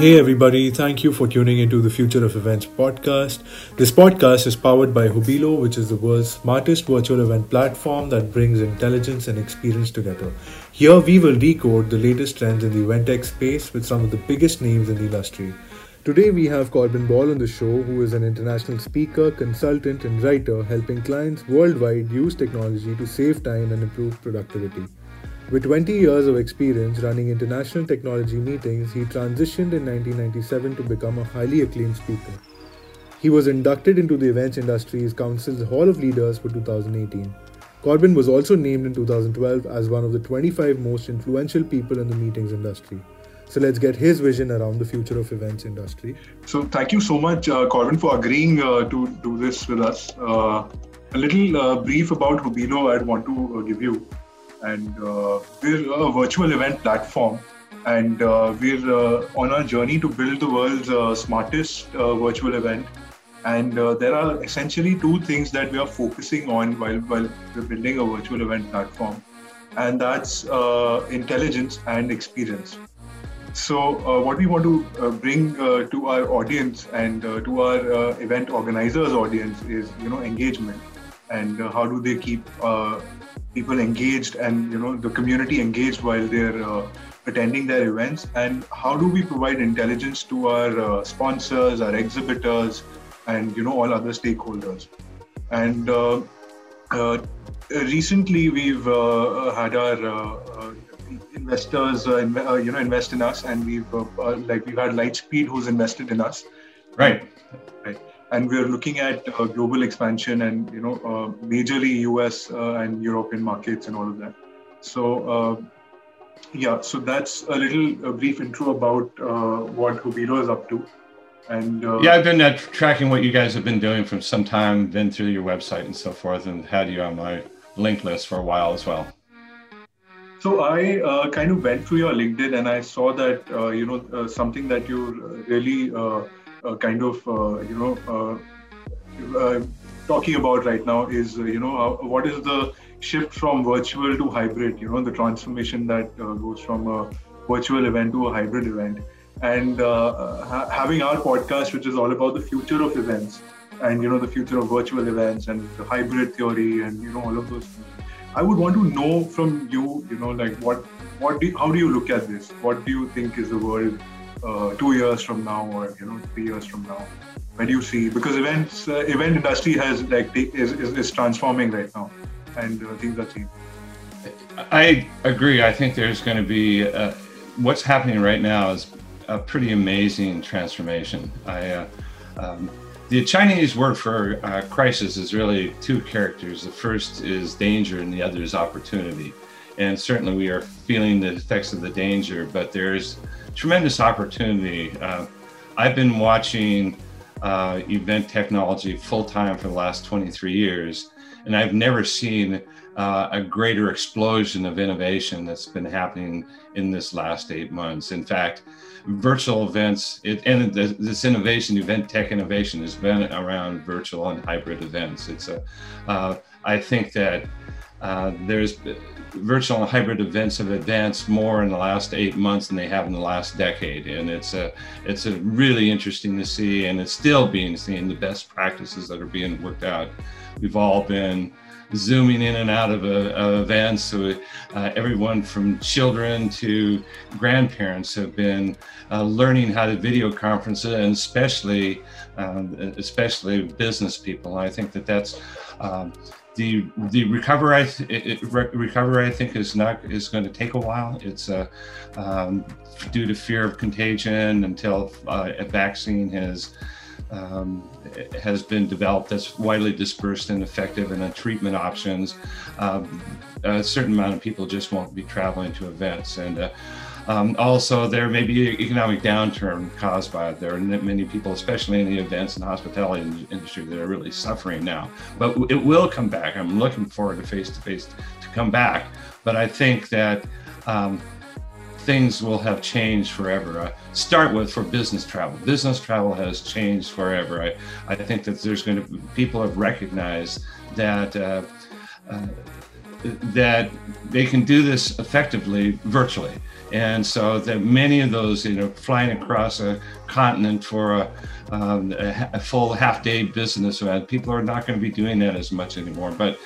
Hey everybody, thank you for tuning into the Future of Events podcast. This podcast is powered by Hubilo, which is the world's smartest virtual event platform that brings intelligence and experience together. Here we will decode the latest trends in the event tech space with some of the biggest names in the industry. Today we have Corbin Ball on the show, who is an international speaker, consultant, and writer helping clients worldwide use technology to save time and improve productivity. With 20 years of experience running international technology meetings, he transitioned in 1997 to become a highly acclaimed speaker. He was inducted into the Events Industries Council's Hall of Leaders for 2018. Corbin was also named in 2012 as one of the 25 most influential people in the meetings industry. So let's get his vision around the future of events industry. So thank you so much, uh, Corbin, for agreeing uh, to do this with us. Uh, a little uh, brief about Hubilo I'd want to uh, give you and uh, we're a virtual event platform. And uh, we're uh, on our journey to build the world's uh, smartest uh, virtual event. And uh, there are essentially two things that we are focusing on while, while we're building a virtual event platform. And that's intelligence and experience. So what we want to bring to our audience and to our event organizers audience is you know engagement. And how do they keep people engaged and you know the community engaged while they're uh, attending their events. And how do we provide intelligence to our uh, sponsors our exhibitors and you know all other stakeholders? And uh, uh recently we've uh, had our uh, investors you know invest in us. And we've like we've had lightspeed who's invested in us. Right. Right and we're looking at uh, global expansion and you know uh, majorly US uh, and European markets and all of that. So uh, yeah, so that's a little a brief intro about uh, what Hubilo is up to. And uh, yeah, I've been tracking what you guys have been doing from some time, been through your website and so forth, and had you on my link list for a while as well. So I uh, kind of went through your LinkedIn and I saw that uh, you know uh, something that you really uh, Uh, kind of uh, you know uh, uh talking about right now is uh, you know what is the shift from virtual to hybrid you know the transformation that goes from a virtual event to a hybrid event and ha- having our podcast which is all about the future of events and you know the future of virtual events and the hybrid theory and you know all of those things. I would want to know from you, you know, like what, what do, how do you look at this? What do you think is the world uh, two years from now or you know three years from now where do you see because events uh, event industry has like is, is, is transforming right now and uh, things are changing i agree i think there's going to be uh, what's happening right now is a pretty amazing transformation i uh, um, the Chinese word for uh, crisis is really two characters. The first is danger, and the other is opportunity. And certainly, we are feeling the effects of the danger, but there's tremendous opportunity. Uh, I've been watching uh, event technology full time for the last 23 years, and I've never seen uh, a greater explosion of innovation that's been happening in this last eight months. In fact, virtual events it, and this innovation, event tech innovation, has been around virtual and hybrid events. It's a, uh, I think that uh, there's virtual and hybrid events have advanced more in the last eight months than they have in the last decade, and it's a it's a really interesting to see, and it's still being seen the best practices that are being worked out. We've all been zooming in and out of, uh, of events. So uh, everyone from children to grandparents have been uh, learning how to video conference, and especially um, especially business people. I think that that's um, the the recovery I th- recovery I think is not is going to take a while. It's uh, um, due to fear of contagion until uh, a vaccine has um, has been developed that's widely dispersed and effective, and then treatment options. Um, a certain amount of people just won't be traveling to events, and uh, um, also, there may be economic downturn caused by it. There are many people, especially in the events and hospitality industry, that are really suffering now. But it will come back. I'm looking forward to face to face to come back. But I think that um, things will have changed forever. Start with for business travel. Business travel has changed forever. I, I think that there's going to people have recognized that. Uh, uh, that they can do this effectively virtually. And so that many of those, you know, flying across a continent for a, um, a, a full half day business event, people are not going to be doing that as much anymore. But,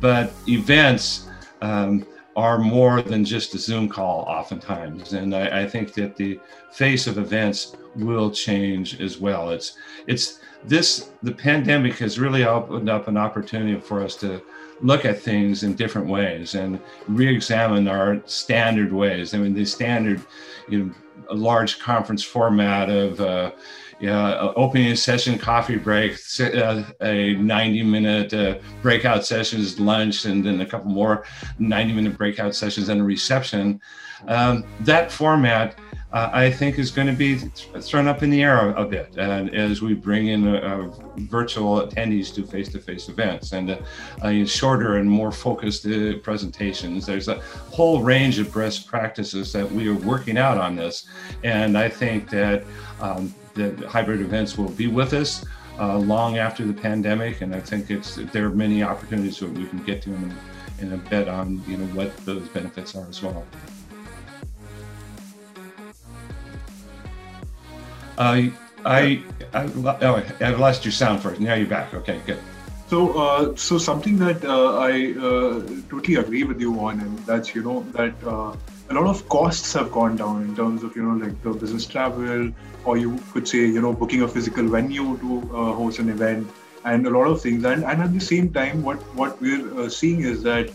but events um, are more than just a Zoom call oftentimes. And I, I think that the face of events will change as well. It's, it's this, the pandemic has really opened up an opportunity for us to look at things in different ways and re-examine our standard ways. I mean, the standard, you know, a large conference format of uh, you know, opening session, coffee break, uh, a 90 minute uh, breakout sessions, lunch, and then a couple more 90 minute breakout sessions and a reception. Um, that format uh, I think is going to be thrown up in the air a, a bit and as we bring in uh, virtual attendees to face-to-face events and uh, shorter and more focused uh, presentations. There's a whole range of best practices that we are working out on this, and I think that um, the hybrid events will be with us. Uh, long after the pandemic, and I think it's there are many opportunities that we can get to in a, in a bit on you know what those benefits are as well. Uh, I, I, oh, I've lost your sound first. Now you're back. Okay, good. So, uh, so something that uh, I uh, totally agree with you on, and that's you know that uh, a lot of costs have gone down in terms of you know like the business travel, or you could say you know booking a physical venue to uh, host an event, and a lot of things. And and at the same time, what what we're seeing is that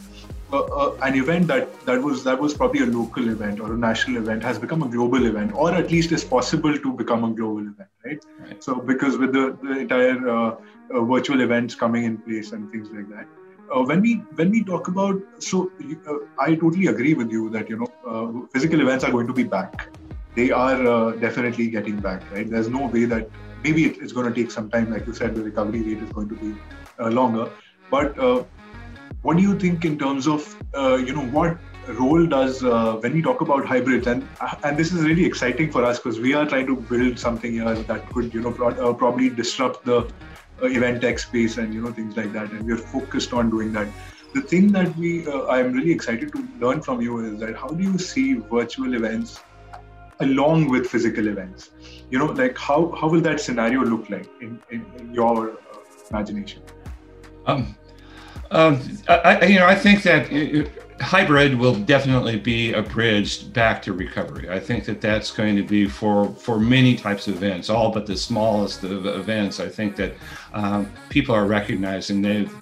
uh, an event that that was that was probably a local event or a national event has become a global event, or at least is possible to become a global event, right? right. So because with the, the entire uh, uh, virtual events coming in place and things like that, uh, when we when we talk about so uh, I totally agree with you that you know uh, physical events are going to be back. They are definitely getting back, right? There's no way that maybe it, it's going to take some time, like you said, the recovery rate is going to be longer, but what do you think in terms of uh, you know what role does uh, when we talk about hybrids and uh, and this is really exciting for us because we are trying to build something here that could you know pro- uh, probably disrupt the uh, event tech space and you know things like that and we're focused on doing that. The thing that we uh, i'm really excited to learn from you is that how do you see virtual events along with physical events? You know like how how will that scenario look like in, in, in your imagination? Um um, I, you know, I think that hybrid will definitely be a bridge back to recovery. I think that that's going to be for for many types of events, all but the smallest of events. I think that um, people are recognizing they've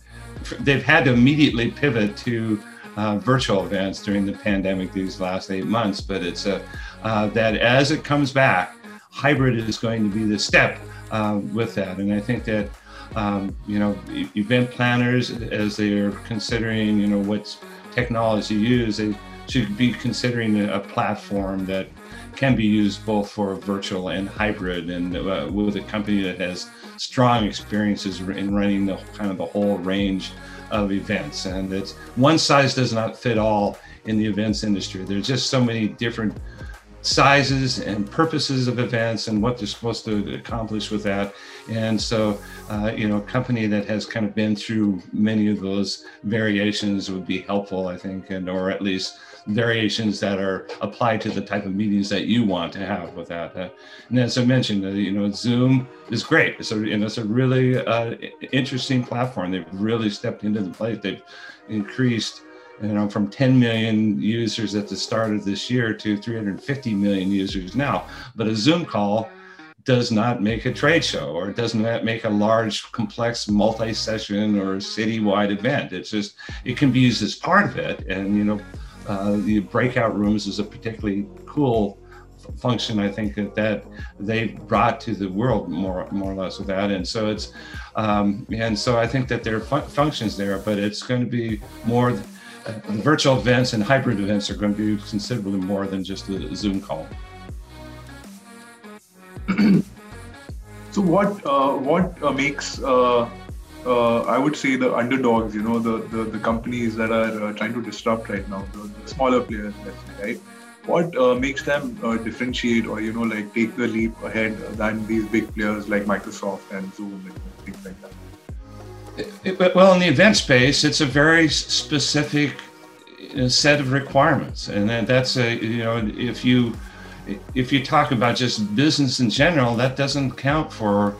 they've had to immediately pivot to uh, virtual events during the pandemic these last eight months. But it's a uh, that as it comes back, hybrid is going to be the step uh, with that, and I think that um, you know, event planners as they're considering, you know, what technology to use, they should be considering a platform that can be used both for virtual and hybrid, and uh, with a company that has strong experiences in running the kind of the whole range of events. And it's one size does not fit all in the events industry. There's just so many different sizes and purposes of events and what they're supposed to accomplish with that. And so, uh, you know, a company that has kind of been through many of those variations would be helpful, I think, and or at least variations that are applied to the type of meetings that you want to have with that. Uh, and as I mentioned, uh, you know, Zoom is great. It's a, you know, it's a really uh, interesting platform. They've really stepped into the plate. They've increased you know, from 10 million users at the start of this year to 350 million users now. But a Zoom call does not make a trade show or it doesn't make a large, complex multi-session or citywide event. It's just it can be used as part of it. And you know, uh, the breakout rooms is a particularly cool function I think that, that they brought to the world more more or less with that and so it's um, and so I think that there are fun- functions there but it's going to be more the virtual events and hybrid events are going to be considerably more than just a Zoom call. so what uh, what uh, makes uh, uh, I would say the underdogs, you know, the the, the companies that are uh, trying to disrupt right now, the, the smaller players, say, right? What uh, makes them differentiate or you know like take the leap ahead than these big players like Microsoft and Zoom and things like that? it, well, in the event space, it's a very specific set of requirements, and that's a you know if you if you talk about just business in general, that doesn't count for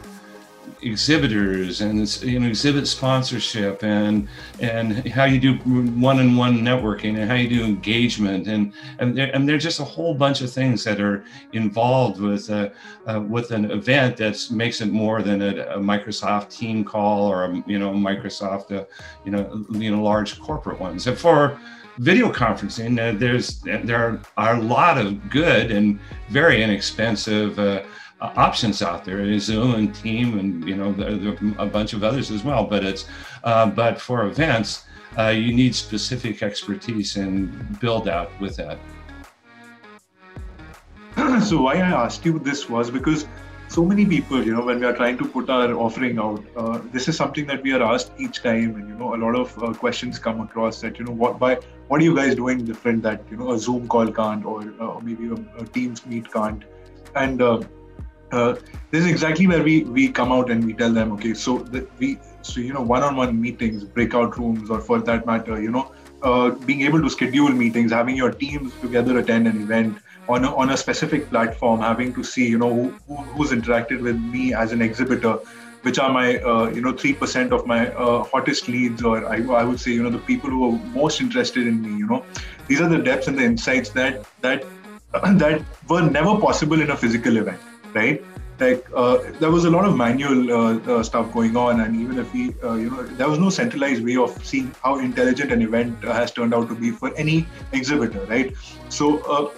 exhibitors and you know exhibit sponsorship and and how you do one-on-one networking and how you do engagement and and, there, and there's just a whole bunch of things that are involved with uh, uh, with an event that makes it more than a, a, Microsoft team call or a you know Microsoft uh, you know you know large corporate ones. And for video conferencing uh, there's there are a lot of good and very inexpensive uh, uh, options out there, Zoom and Team, and you know a bunch of others as well. But it's uh, but for events, uh, you need specific expertise and build out with that. so why I asked you this was because so many people, you know, when we are trying to put our offering out, uh, this is something that we are asked each time, and you know, a lot of uh, questions come across that you know, what by what are you guys doing different that you know a Zoom call can't, or uh, maybe a, a, Teams meet can't, and uh, this is exactly where we we come out and we tell them okay so we so you know one-on-one meetings breakout rooms or for that matter you know uh, being able to schedule meetings having your teams together attend an event on a, on a specific platform having to see you know who, who's interacted with me as an exhibitor which are my uh, you know 3% of my uh, hottest leads or I, I would say you know the people who are most interested in me you know these are the depths and the insights that that that were never possible in a physical event right? Like uh, there was a lot of manual uh, uh, stuff going on, and even if we, uh, you know, there was no centralized way of seeing how intelligent an event uh, has turned out to be for any exhibitor, right? So uh,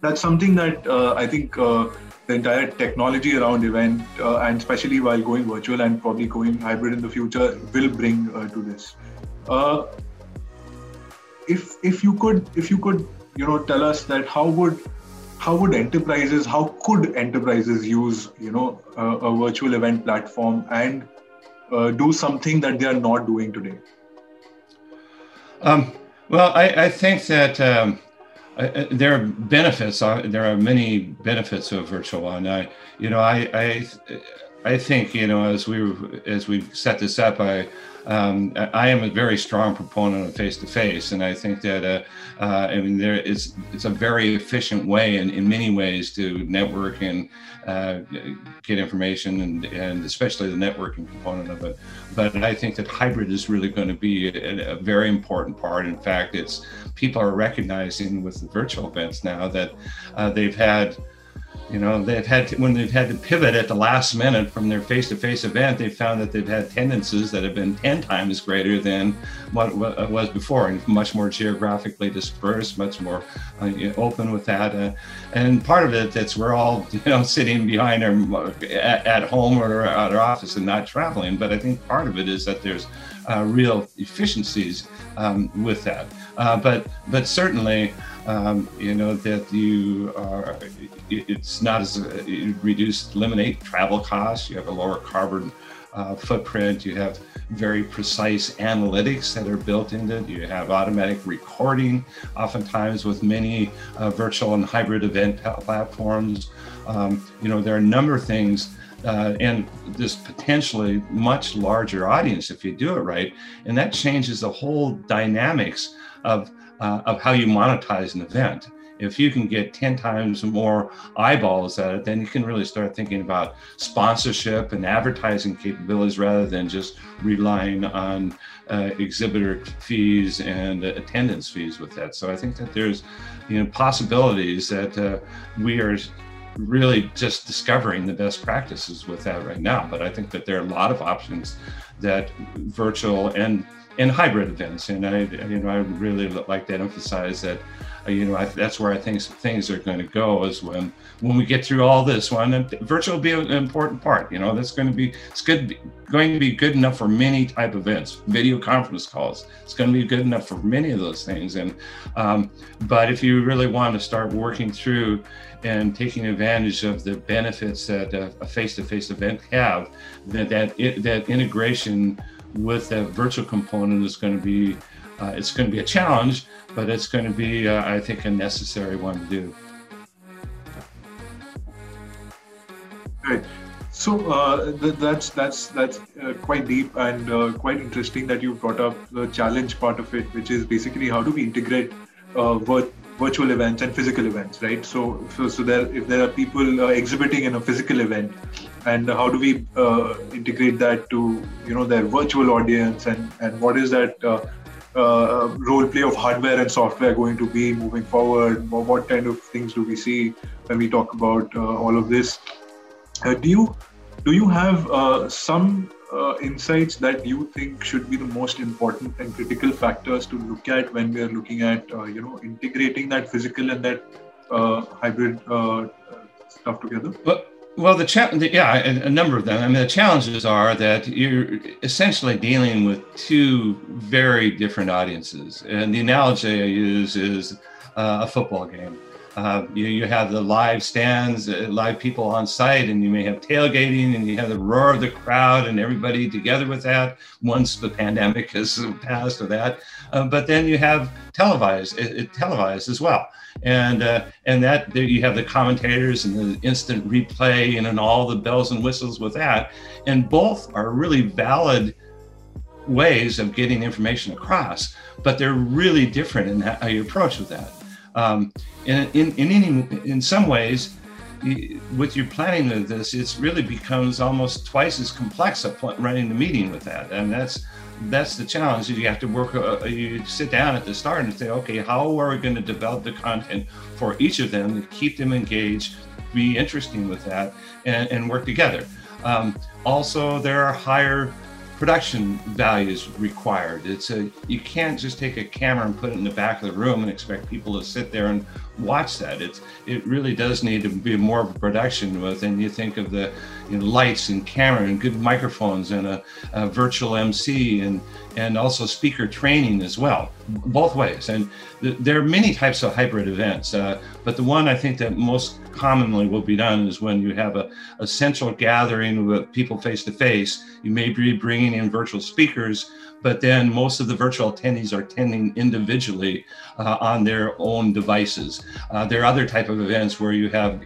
that's something that I think the entire technology around event, and especially while going virtual and probably going hybrid in the future, will bring to this. if if you could if you could you know tell us that how would how would enterprises how could enterprises use you know a, a virtual event platform and uh, do something that they are not doing today? Um, well I, I, think that um, I, there are benefits uh, there are many benefits of virtual and i you know i i I think you know as we as we set this up, I um, I am a very strong proponent of face to face, and I think that uh, uh, I mean there is it's a very efficient way in, in many ways to network and uh, get information and and especially the networking component of it. But I think that hybrid is really going to be a, a very important part. In fact, it's people are recognizing with the virtual events now that uh, they've had you know they've had to, when they've had to pivot at the last minute from their face-to-face event they've found that they've had attendances that have been 10 times greater than what, what was before and much more geographically dispersed much more uh, open with that uh, and part of it that's we're all you know sitting behind our at, at home or at our office and not traveling but i think part of it is that there's uh, real efficiencies um, with that. Uh, but but certainly um, you know that you are it's not as uh, reduced eliminate travel costs. You have a lower carbon uh, footprint. You have very precise analytics that are built into it. You have automatic recording oftentimes with many uh, virtual and hybrid event platforms. Um, you know there are a number of things uh, and this potentially much larger audience if you do it right and that changes the whole dynamics of uh, of how you monetize an event. If you can get 10 times more eyeballs at it, then you can really start thinking about sponsorship and advertising capabilities rather than just relying on uh, exhibitor fees and attendance fees with that. So I think that there's you know possibilities that uh, we are really just discovering the best practices with that right now. But I think that there are a lot of options that virtual and and hybrid events. And I, you know, I really like to emphasize that, you know, I, that's where I think things are going to go is when when we get through all this one, virtual will be an important part. You know, that's going to be it's good going to be good enough for many type events, video conference calls. It's going to be good enough for many of those things. And um, but if you really want to start working through and taking advantage of the benefits that a, a face-to-face event have, that that it, that integration with that virtual component is going to be uh, it's going to be a challenge, but it's going to be, uh, I think, a necessary one to do. Right. So uh, th- that's that's that's uh, quite deep and uh, quite interesting that you brought up the challenge part of it, which is basically how do we integrate uh, vir- virtual events and physical events, right? So so, so there if there are people exhibiting in a physical event, and how do we integrate that to you know their virtual audience and and what is that uh, role play of hardware and software going to be moving forward? What kind of things do we see when we talk about uh, all of this? Uh, do you do you have uh, some uh, insights that you think should be the most important and critical factors to look at when we are looking at uh, you know integrating that physical and that hybrid stuff together? Well, the, cha- the yeah, a, a, number of them. I mean, the challenges are that you're essentially dealing with two very different audiences. And the analogy I use is uh, a football game. Uh, you, you have the live stands, uh, live people on site, and you may have tailgating, and you have the roar of the crowd, and everybody together with that. Once the pandemic has passed, or that, uh, but then you have televised, it, it televised as well. And uh, and that there you have the commentators and the instant replay and, all the bells and whistles with that. And both are really valid ways of getting information across but they're really different in how you approach with that. Um, in, in, in, any, in some ways with your planning of this, it really becomes almost twice as complex of running the meeting with that, and that's that's the challenge. You have to work. Uh, you sit down at the start and say, okay, how are we going to develop the content for each of them to keep them engaged, be interesting with that, and, and work together. Um, also, there are higher production values required. It's a you can't just take a camera and put it in the back of the room and expect people to sit there and watch that. It's it really does need to be more of a production with. And you think of the you know, lights and camera and good microphones and a, a, virtual MC and and also speaker training as well, both ways. And th- there are many types of hybrid events, uh, but the one I think that most commonly will be done is when you have a, a central gathering with people face to face. You may be bringing in virtual speakers but then most of the virtual attendees are attending individually uh, on their own devices. Uh, there are other type of events where you have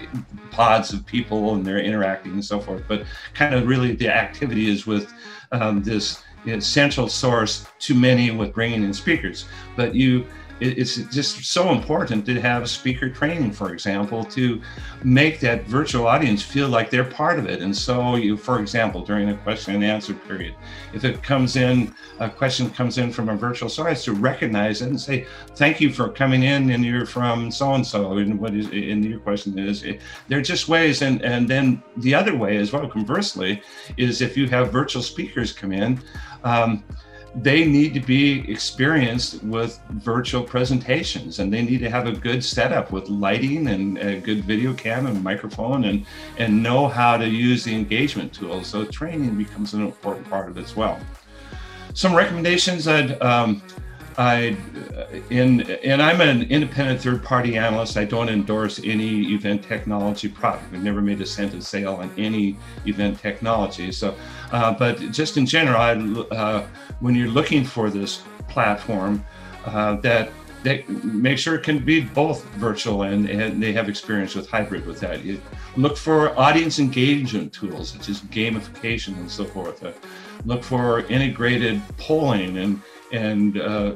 pods of people and they're interacting and so forth, but kind of really the activity is with um, this central source to many with bringing in speakers. But you it's just so important to have speaker training, for example, to make that virtual audience feel like they're part of it. And so, you, for example, during a question and answer period, if it comes in, a question comes in from a virtual source, to recognize it and say, "Thank you for coming in, and you're from so and so." And what is and your question is, they're just ways. And and then the other way as well, conversely, is if you have virtual speakers come in. Um, they need to be experienced with virtual presentations and they need to have a good setup with lighting and a good video cam and microphone and and know how to use the engagement tools. So training becomes an important part of it as well. Some recommendations i'd um, I in and I'm an independent third-party analyst. I don't endorse any event technology product. We've never made a cent of sale on any event technology. So, uh, but just in general, I, uh, when you're looking for this platform, uh, that that make sure it can be both virtual and, and they have experience with hybrid with that. You look for audience engagement tools such as gamification and so forth. Uh, look for integrated polling and and uh,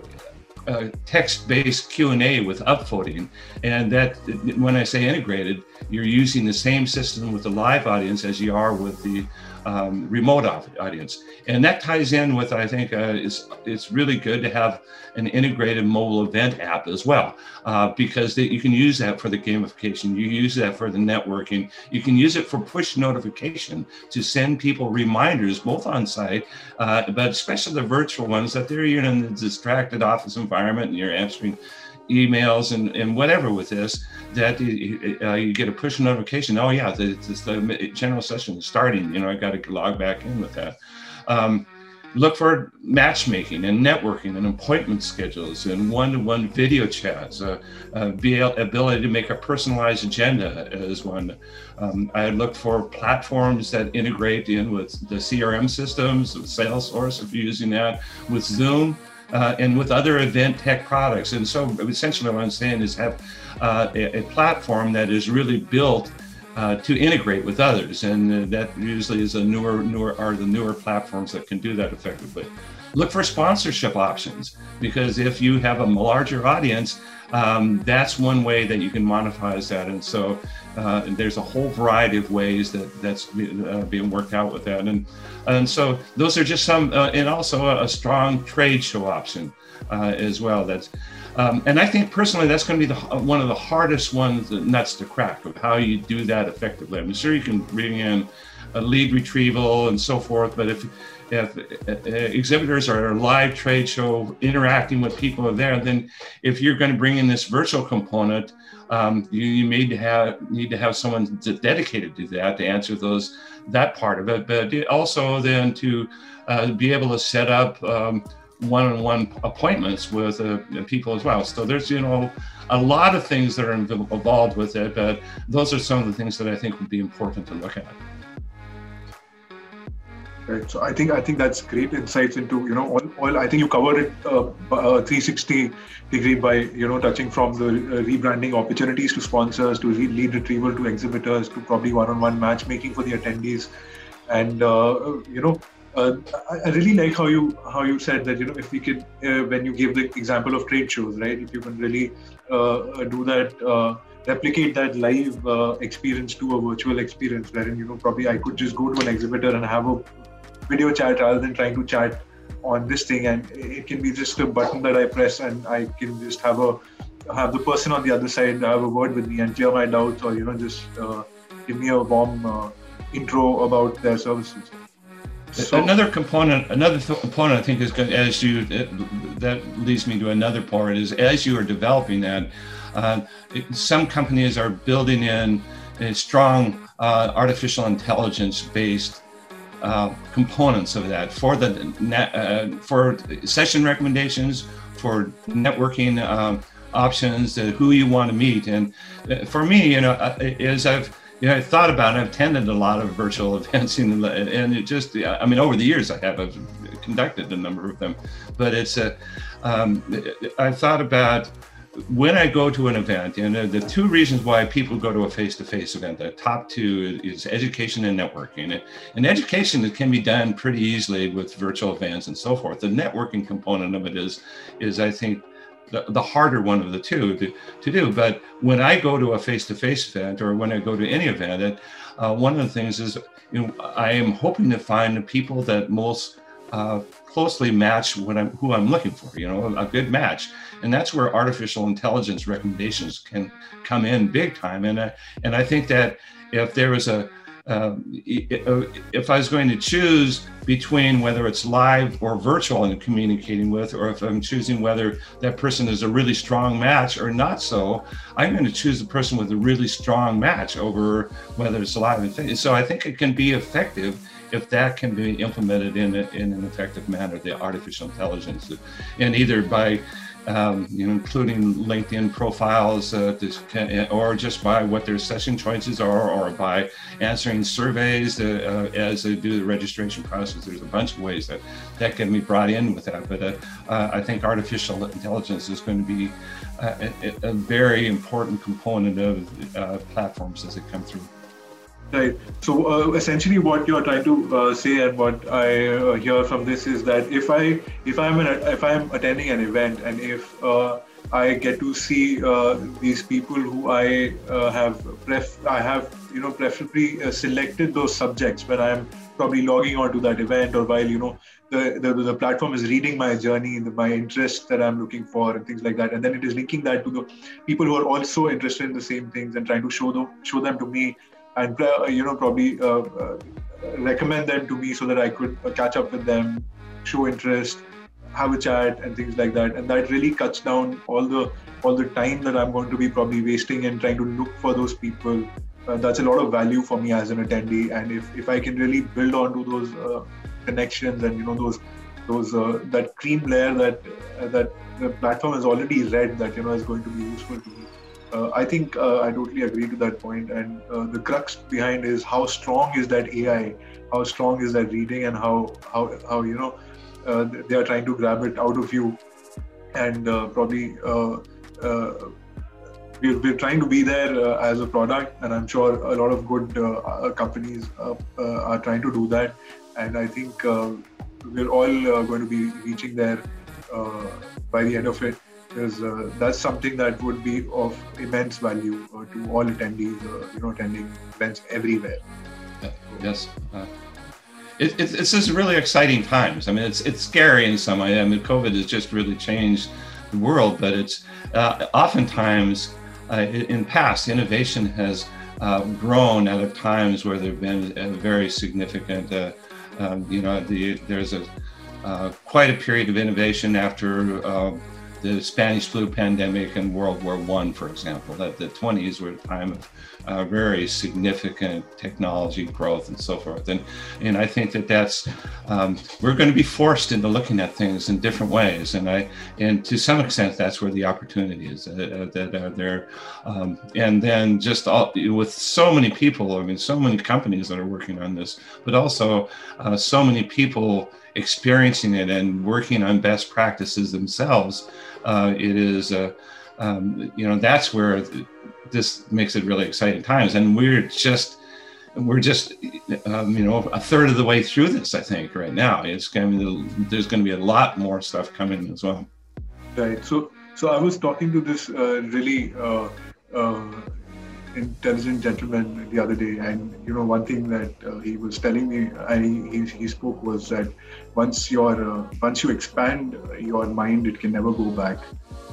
uh, text-based Q&A with upvoting. And that, when I say integrated, you're using the same system with the live audience as you are with the um, remote audience. And that ties in with, I think, uh, it's, it's really good to have an integrated mobile event app as well, uh, because you can use that for the gamification, you use that for the networking, you can use it for push notification to send people reminders, both on site, uh, but especially the virtual ones that they're in a distracted office environment and you're answering emails and, and whatever with this that uh, you get a push notification oh yeah the, the general session is starting you know i got to log back in with that. Um, look for matchmaking and networking and appointment schedules and one-to-one video chats uh, uh, be ability to make a personalized agenda as one. Um, i look for platforms that integrate in with the crm systems with salesforce if you're using that with zoom uh, and with other event tech products. And so essentially what I'm saying is have uh, a, a, platform that is really built uh, to integrate with others, and uh, that usually is a newer, newer are the newer platforms that can do that effectively. Look for sponsorship options because if you have a larger audience, um, that's one way that you can monetize that. And so uh, there's a whole variety of ways that that's uh, being worked out with that. And and so those are just some, uh, and also a, a, strong trade show option uh, as well. That's um, and I think personally, that's going to be the, one of the hardest ones, nuts to crack of how you do that effectively. I'm sure you can bring in a lead retrieval and so forth, but if if uh, exhibitors are at a live trade show interacting with people there, then if you're going to bring in this virtual component, um, you, you need to have need to have someone dedicated to that to answer those that part of it, but also then to uh, be able to set up. Um, one-on-one appointments with uh, people as well. So there's you know a lot of things that are involved with it, but those are some of the things that I think would be important to look at. Right. So I think I think that's great insights into you know all, all I think you covered it uh, uh, 360 degree by you know touching from the uh, rebranding opportunities to sponsors to lead retrieval to exhibitors to probably one-on-one matchmaking for the attendees, and uh, you know uh, I, really like how you how you said that you know if we could uh, when you gave the example of trade shows right if you can really do that replicate that live uh, experience to a virtual experience wherein you know probably I could just go to an exhibitor and have a video chat rather than trying to chat on this thing and it can be just a button that I press and I can just have a have the person on the other side have a word with me and clear my doubts or you know just uh, give me a warm intro about their services. So, another component, another th- component, I think is good, as you it, that leads me to another part is as you are developing that, uh, it, some companies are building in a strong uh, artificial intelligence based uh, components of that for the uh, for session recommendations, for networking um, options, who you want to meet, and uh, for me, you know, uh, is I've you know, I thought about it. I've attended a lot of virtual events, and, and it just, I mean, over the years I have I've conducted a number of them, but it's a, um, I thought about when I go to an event, and the two reasons why people go to a face-to-face event, the top two is education and networking. And education can be done pretty easily with virtual events and so forth. The networking component of it is, is I think, the, the harder one of the two to, to do. But when I go to a face-to-face event or when I go to any event, uh, one of the things is, you know, I am hoping to find the people that most uh, closely match what I'm, who I'm looking for, you know, a good match. And that's where artificial intelligence recommendations can come in big time. And, uh, and I think that if there is a, um, if I was going to choose between whether it's live or virtual and communicating with, or if I'm choosing whether that person is a really strong match or not so, I'm going to choose the person with a really strong match over whether it's live and so I think it can be effective if that can be implemented in, a, in an effective manner, the artificial intelligence, and either by um, including LinkedIn profiles, uh, can, or just by what their session choices are, or by answering surveys uh, uh, as they do the registration process. There's a bunch of ways that that can be brought in with that. But uh, uh, I think artificial intelligence is going to be a, a, very important component of platforms as they come through. Right. So uh, essentially, what you are trying to uh, say, and what I uh, hear from this is that if I if I'm an, if I'm attending an event, and if uh, I get to see uh, these people who I uh, have pref I have you know preferably selected those subjects when I'm probably logging onto that event, or while you know the, the, the platform is reading my journey, my interests that I'm looking for, and things like that, and then it is linking that to the people who are also interested in the same things and trying to show them show them to me and uh, you know probably uh, uh, recommend them to me so that I could catch up with them, show interest, have a chat, and things like that. And that really cuts down all the all the time that I'm going to be probably wasting and trying to look for those people. Uh, that's a lot of value for me as an attendee. And if, if I can really build onto those uh, connections and you know those those uh, that cream layer that that the platform has already read that you know is going to be useful to me uh, I think uh, I totally agree to that point. And uh, the crux behind is how strong is that AI, how strong is that reading, and how how how you know uh, they are trying to grab it out of you, and uh, probably uh, we're, we're trying to be there as a product, and I'm sure a lot of good companies are trying to do that. And I think we're all going to be reaching there by the end of it, because that's something that would be of immense value to all attendees, you know, attending events everywhere. Yes. It, it's, it's just really exciting times. I mean, it's it's scary in some way. I mean, COVID has just really changed the world, but it's uh, oftentimes uh, in past innovation has uh, grown out of times where there've been a very significant, uh, um, you know, the, there's a uh, quite a period of innovation after uh, the Spanish flu pandemic and World War One, for example. That the 20s were a time of uh, very significant technology growth and so forth. And and I think that that's um, we're going to be forced into looking at things in different ways. And I and to some extent that's where the opportunity is uh, uh that are there. Um, and then just all, with so many people, I mean, so many companies that are working on this, but also uh, so many people experiencing it and working on best practices themselves uh, it is, uh, um, you know, that's where this makes it really exciting times. And we're just, we're just, um, you know, a third of the way through this. I think right now it's going to there's going to be a lot more stuff coming as well. Right. So, so I was talking to this uh, really uh, uh, intelligent gentleman the other day, and you know, one thing that uh, he was telling me, and he, he, he spoke was that once you're uh, once you expand your mind, it can never go back.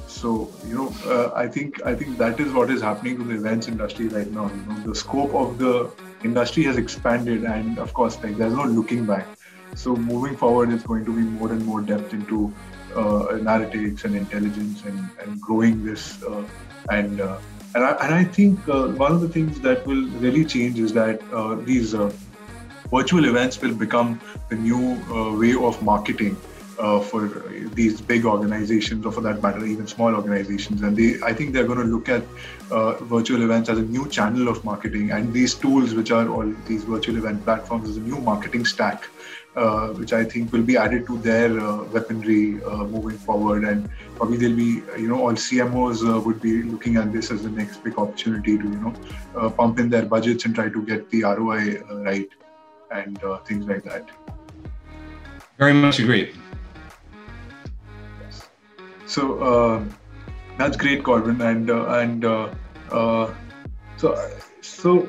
So you know, uh, I think I think that is what is happening to the events industry right now. You know, the scope of the industry has expanded, and of course, like there's no looking back. So moving forward, it's going to be more and more depth into uh, analytics and intelligence and, and growing this uh, and uh, and I, and I think uh, one of the things that will really change is that uh, these uh, virtual events will become the new uh, way of marketing uh, for these big organizations, or for that matter, even small organizations. And they, I think they're going to look at uh, virtual events as a new channel of marketing, and these tools, which are all these virtual event platforms, as a new marketing stack uh, which I think will be added to their uh, weaponry uh, moving forward. And probably they'll be, you know, all CMOs uh, would be looking at this as the next big opportunity to, you know, uh, pump in their budgets and try to get the ROI uh, right and things like that. Very much agree. Yes. So that's great, Corbin, and and so so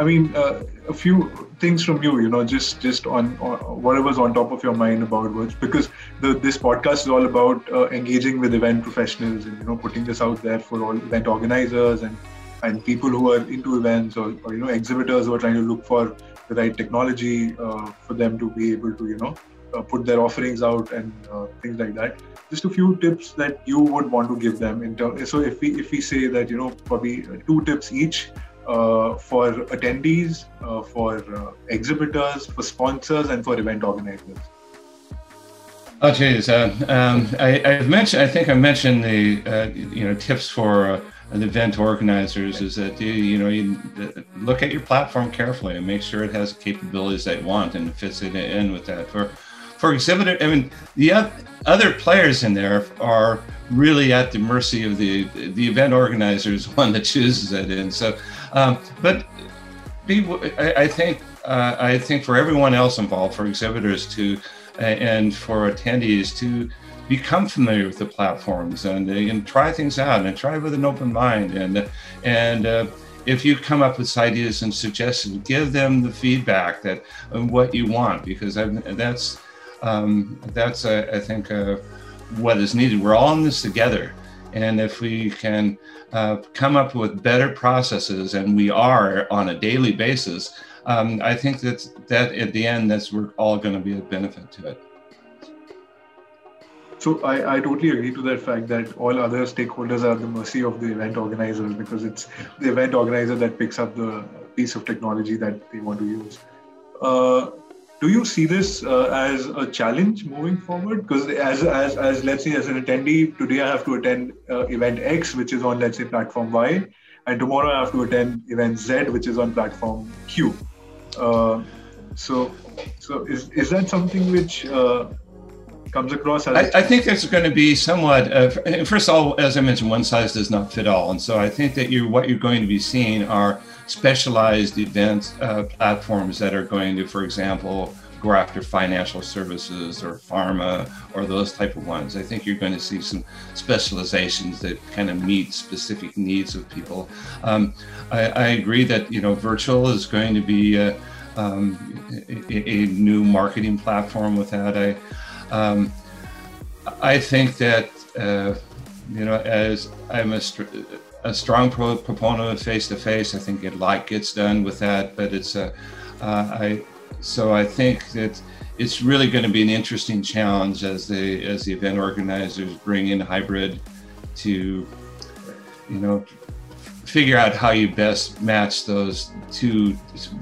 I mean, uh, a few things from you, you know, just just on, on, whatever's on top of your mind about words, because the, this podcast is all about uh, engaging with event professionals and you know putting this out there for all event organizers and and people who are into events or, or you know exhibitors who are trying to look for the right technology uh, for them to be able to you know uh, put their offerings out and uh, things like that. Just a few tips that you would want to give them in terms. So if we if we say that you know probably two tips each uh, for attendees, uh, for uh, exhibitors, for sponsors, and for event organizers? Oh, geez. Uh, um, I, have mentioned. I think I mentioned the uh, you know tips for uh, event organizers is that you, you know you look at your platform carefully and make sure it has the capabilities they want and fits it in with that. For for exhibitor, I mean the other players in there are really at the mercy of the the event organizers, one that chooses it. And so um, but be, I, I think uh, I think for everyone else involved, for exhibitors to and for attendees to become familiar with the platforms and, and try things out and try with an open mind and and uh, if you come up with ideas and suggestions, give them the feedback that what you want because I've, that's um, that's uh, I think uh, what is needed. We're all in this together, and if we can uh, come up with better processes, and we are on a daily basis, um, I think that that at the end, that's we're all going to be a benefit to it. So I, I totally agree to that fact that all other stakeholders are at the mercy of the event organizers because it's the event organizer that picks up the piece of technology that they want to use. Uh, do you see this uh, as a challenge moving forward? Because as, as as let's say as an attendee today i have to attend uh, event x which is on let's say platform y and tomorrow i have to attend event z which is on platform q. Uh, so so is, is that something which uh, comes across I, I think there's going to be somewhat first of all as i mentioned one size does not fit all and so i think that you what you're going to be seeing are specialized event uh, platforms that are going to for example go after financial services or pharma or those type of ones i think you're going to see some specializations that kind of meet specific needs of people um, I, I, agree that you know virtual is going to be uh, um, a, a, new marketing platform with that. I, um, I think that, uh, you know, as I'm a, a strong pro- proponent of face to face, I think a lot gets done with that, but it's a, uh, I, so I think that it's really going to be an interesting challenge as the as the event organizers bring in hybrid to, you know, figure out how you best match those two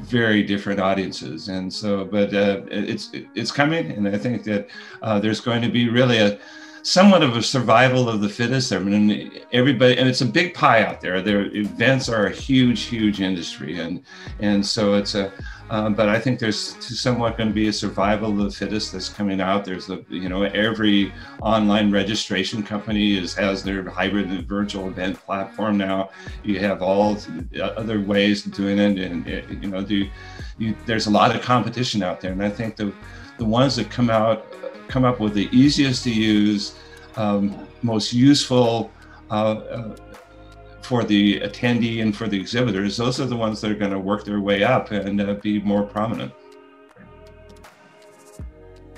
very different audiences. And so but uh, it's it's coming and i think that uh, there's going to be really a somewhat of a survival of the fittest i mean everybody and it's a big pie out there their events are a huge huge industry and and so it's a um, but I think there's somewhat going to be a survival of the fittest that's coming out. There's the, you know, every online registration company is has their hybrid and virtual event platform now. You have all other ways of doing it, and you know, the, you, there's a lot of competition out there. And I think the the ones that come out come up with the easiest to use, um, most useful. Uh, uh, for the attendee and for the exhibitors, those are the ones that are going to work their way up and uh, be more prominent.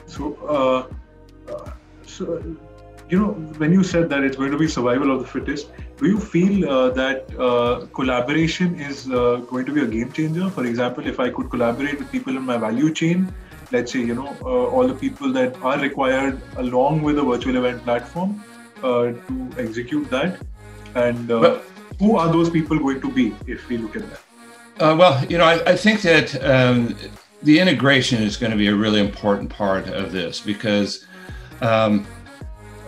So, uh, uh, so, you know, when you said that it's going to be survival of the fittest, do you feel uh, that uh, collaboration is going to be a game changer? For example, if I could collaborate with people in my value chain, let's say, you know, all the people that are required along with a virtual event platform to execute that, and but, who are those people going to be if we look at that? Uh, well, you know, I, I think that um, the integration is going to be a really important part of this because um,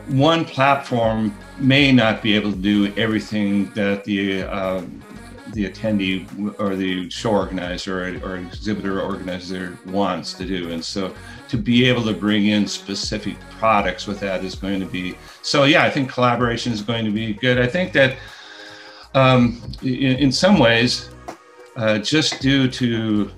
one platform may not be able to do everything that the uh, the attendee or the show organizer or, or, exhibitor organizer wants to do, and so to be able to bring in specific products with that is going to be so. Yeah, I think collaboration is going to be good. I think that um, in, in, some ways, uh, just due to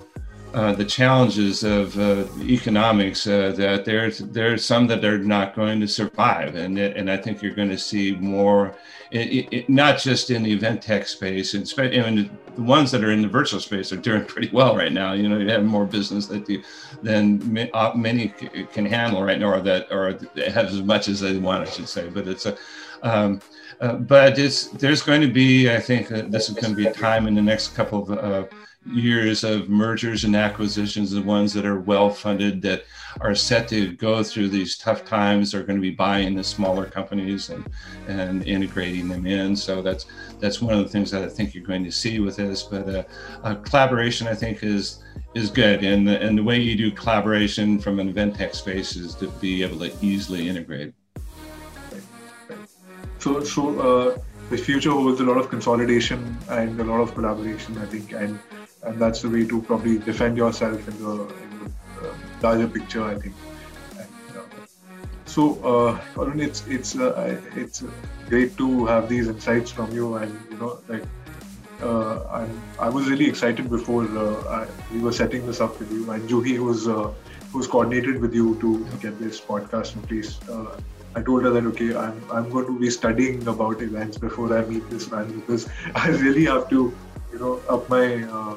uh, the challenges of uh, economics, uh, that there's there's some that are not going to survive, and and I think you're going to see more, it, it, not just in the event tech space, and, and the ones that are in the virtual space are doing pretty well right now. You know, you have more business that you, than uh, many can handle right now, or that or have as much as they want, I should say. But it's a um, uh, but it's there's going to be, I think, uh, this is going to be a time in the next couple of uh, years of mergers and acquisitions, the ones that are well funded that are set to go through these tough times are going to be buying the smaller companies and and integrating them in. So that's that's one of the things that I think you're going to see with this. But uh, uh, collaboration, I think, is is good, and the, and the way you do collaboration from an event tech space is to be able to easily integrate. So, so uh, the future holds a lot of consolidation and a lot of collaboration, I think, and and that's the way to probably defend yourself in the, in the uh, larger picture, I think. And, uh, so, uh, Arun, it's it's uh, it's great to have these insights from you, and you know, like. Uh, I was really excited before uh, I, we were setting this up with you, and Juhi, who's who's coordinated with you to get this podcast in place, I told her that okay, I'm I'm going to be studying about events before I meet this man because I really have to, you know, up my uh,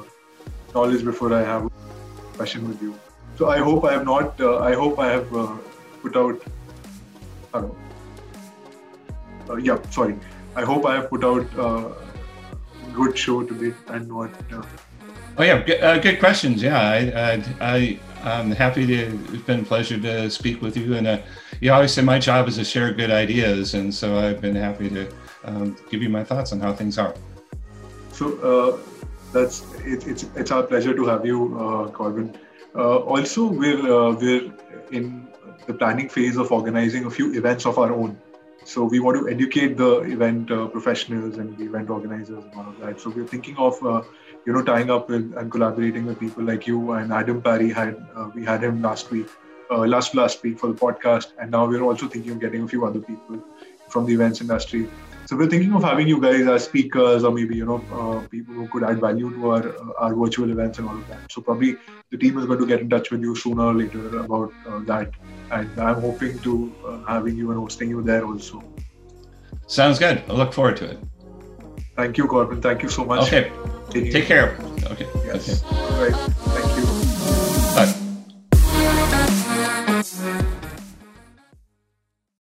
knowledge before I have a session with you. So I hope I have not. Uh, I hope I have uh, put out. Hello. Uh, yeah, sorry. I hope I have put out a uh, good show today and not. Uh, oh yeah, good, good questions. Yeah, I, I, I I'm happy to. It's been a pleasure to speak with you. And uh, you always say my job is to share good ideas, and so I've been happy to um, give you my thoughts on how things are. So uh, that's it, it's it's our pleasure to have you, uh, Corbin. Uh, also, we're uh, we're in the planning phase of organizing a few events of our own. So we want to educate the event uh, professionals and the event organizers and all of that. So we're thinking of you know tying up with and collaborating with people like you and Adam Parry had uh, we had him last week uh, last last week for the podcast, and now we're also thinking of getting a few other people from the events industry. So we're thinking of having you guys as speakers, or maybe you know uh, people who could add value to our uh, our virtual events and all of that. So probably the team is going to get in touch with you sooner or later about uh, that, and I'm hoping to uh, having you and hosting you there also. Sounds good. I look forward to it. Thank you, Corbin. Thank you so much. Okay. Take care. Okay. Yes. Okay. All right. Thank you.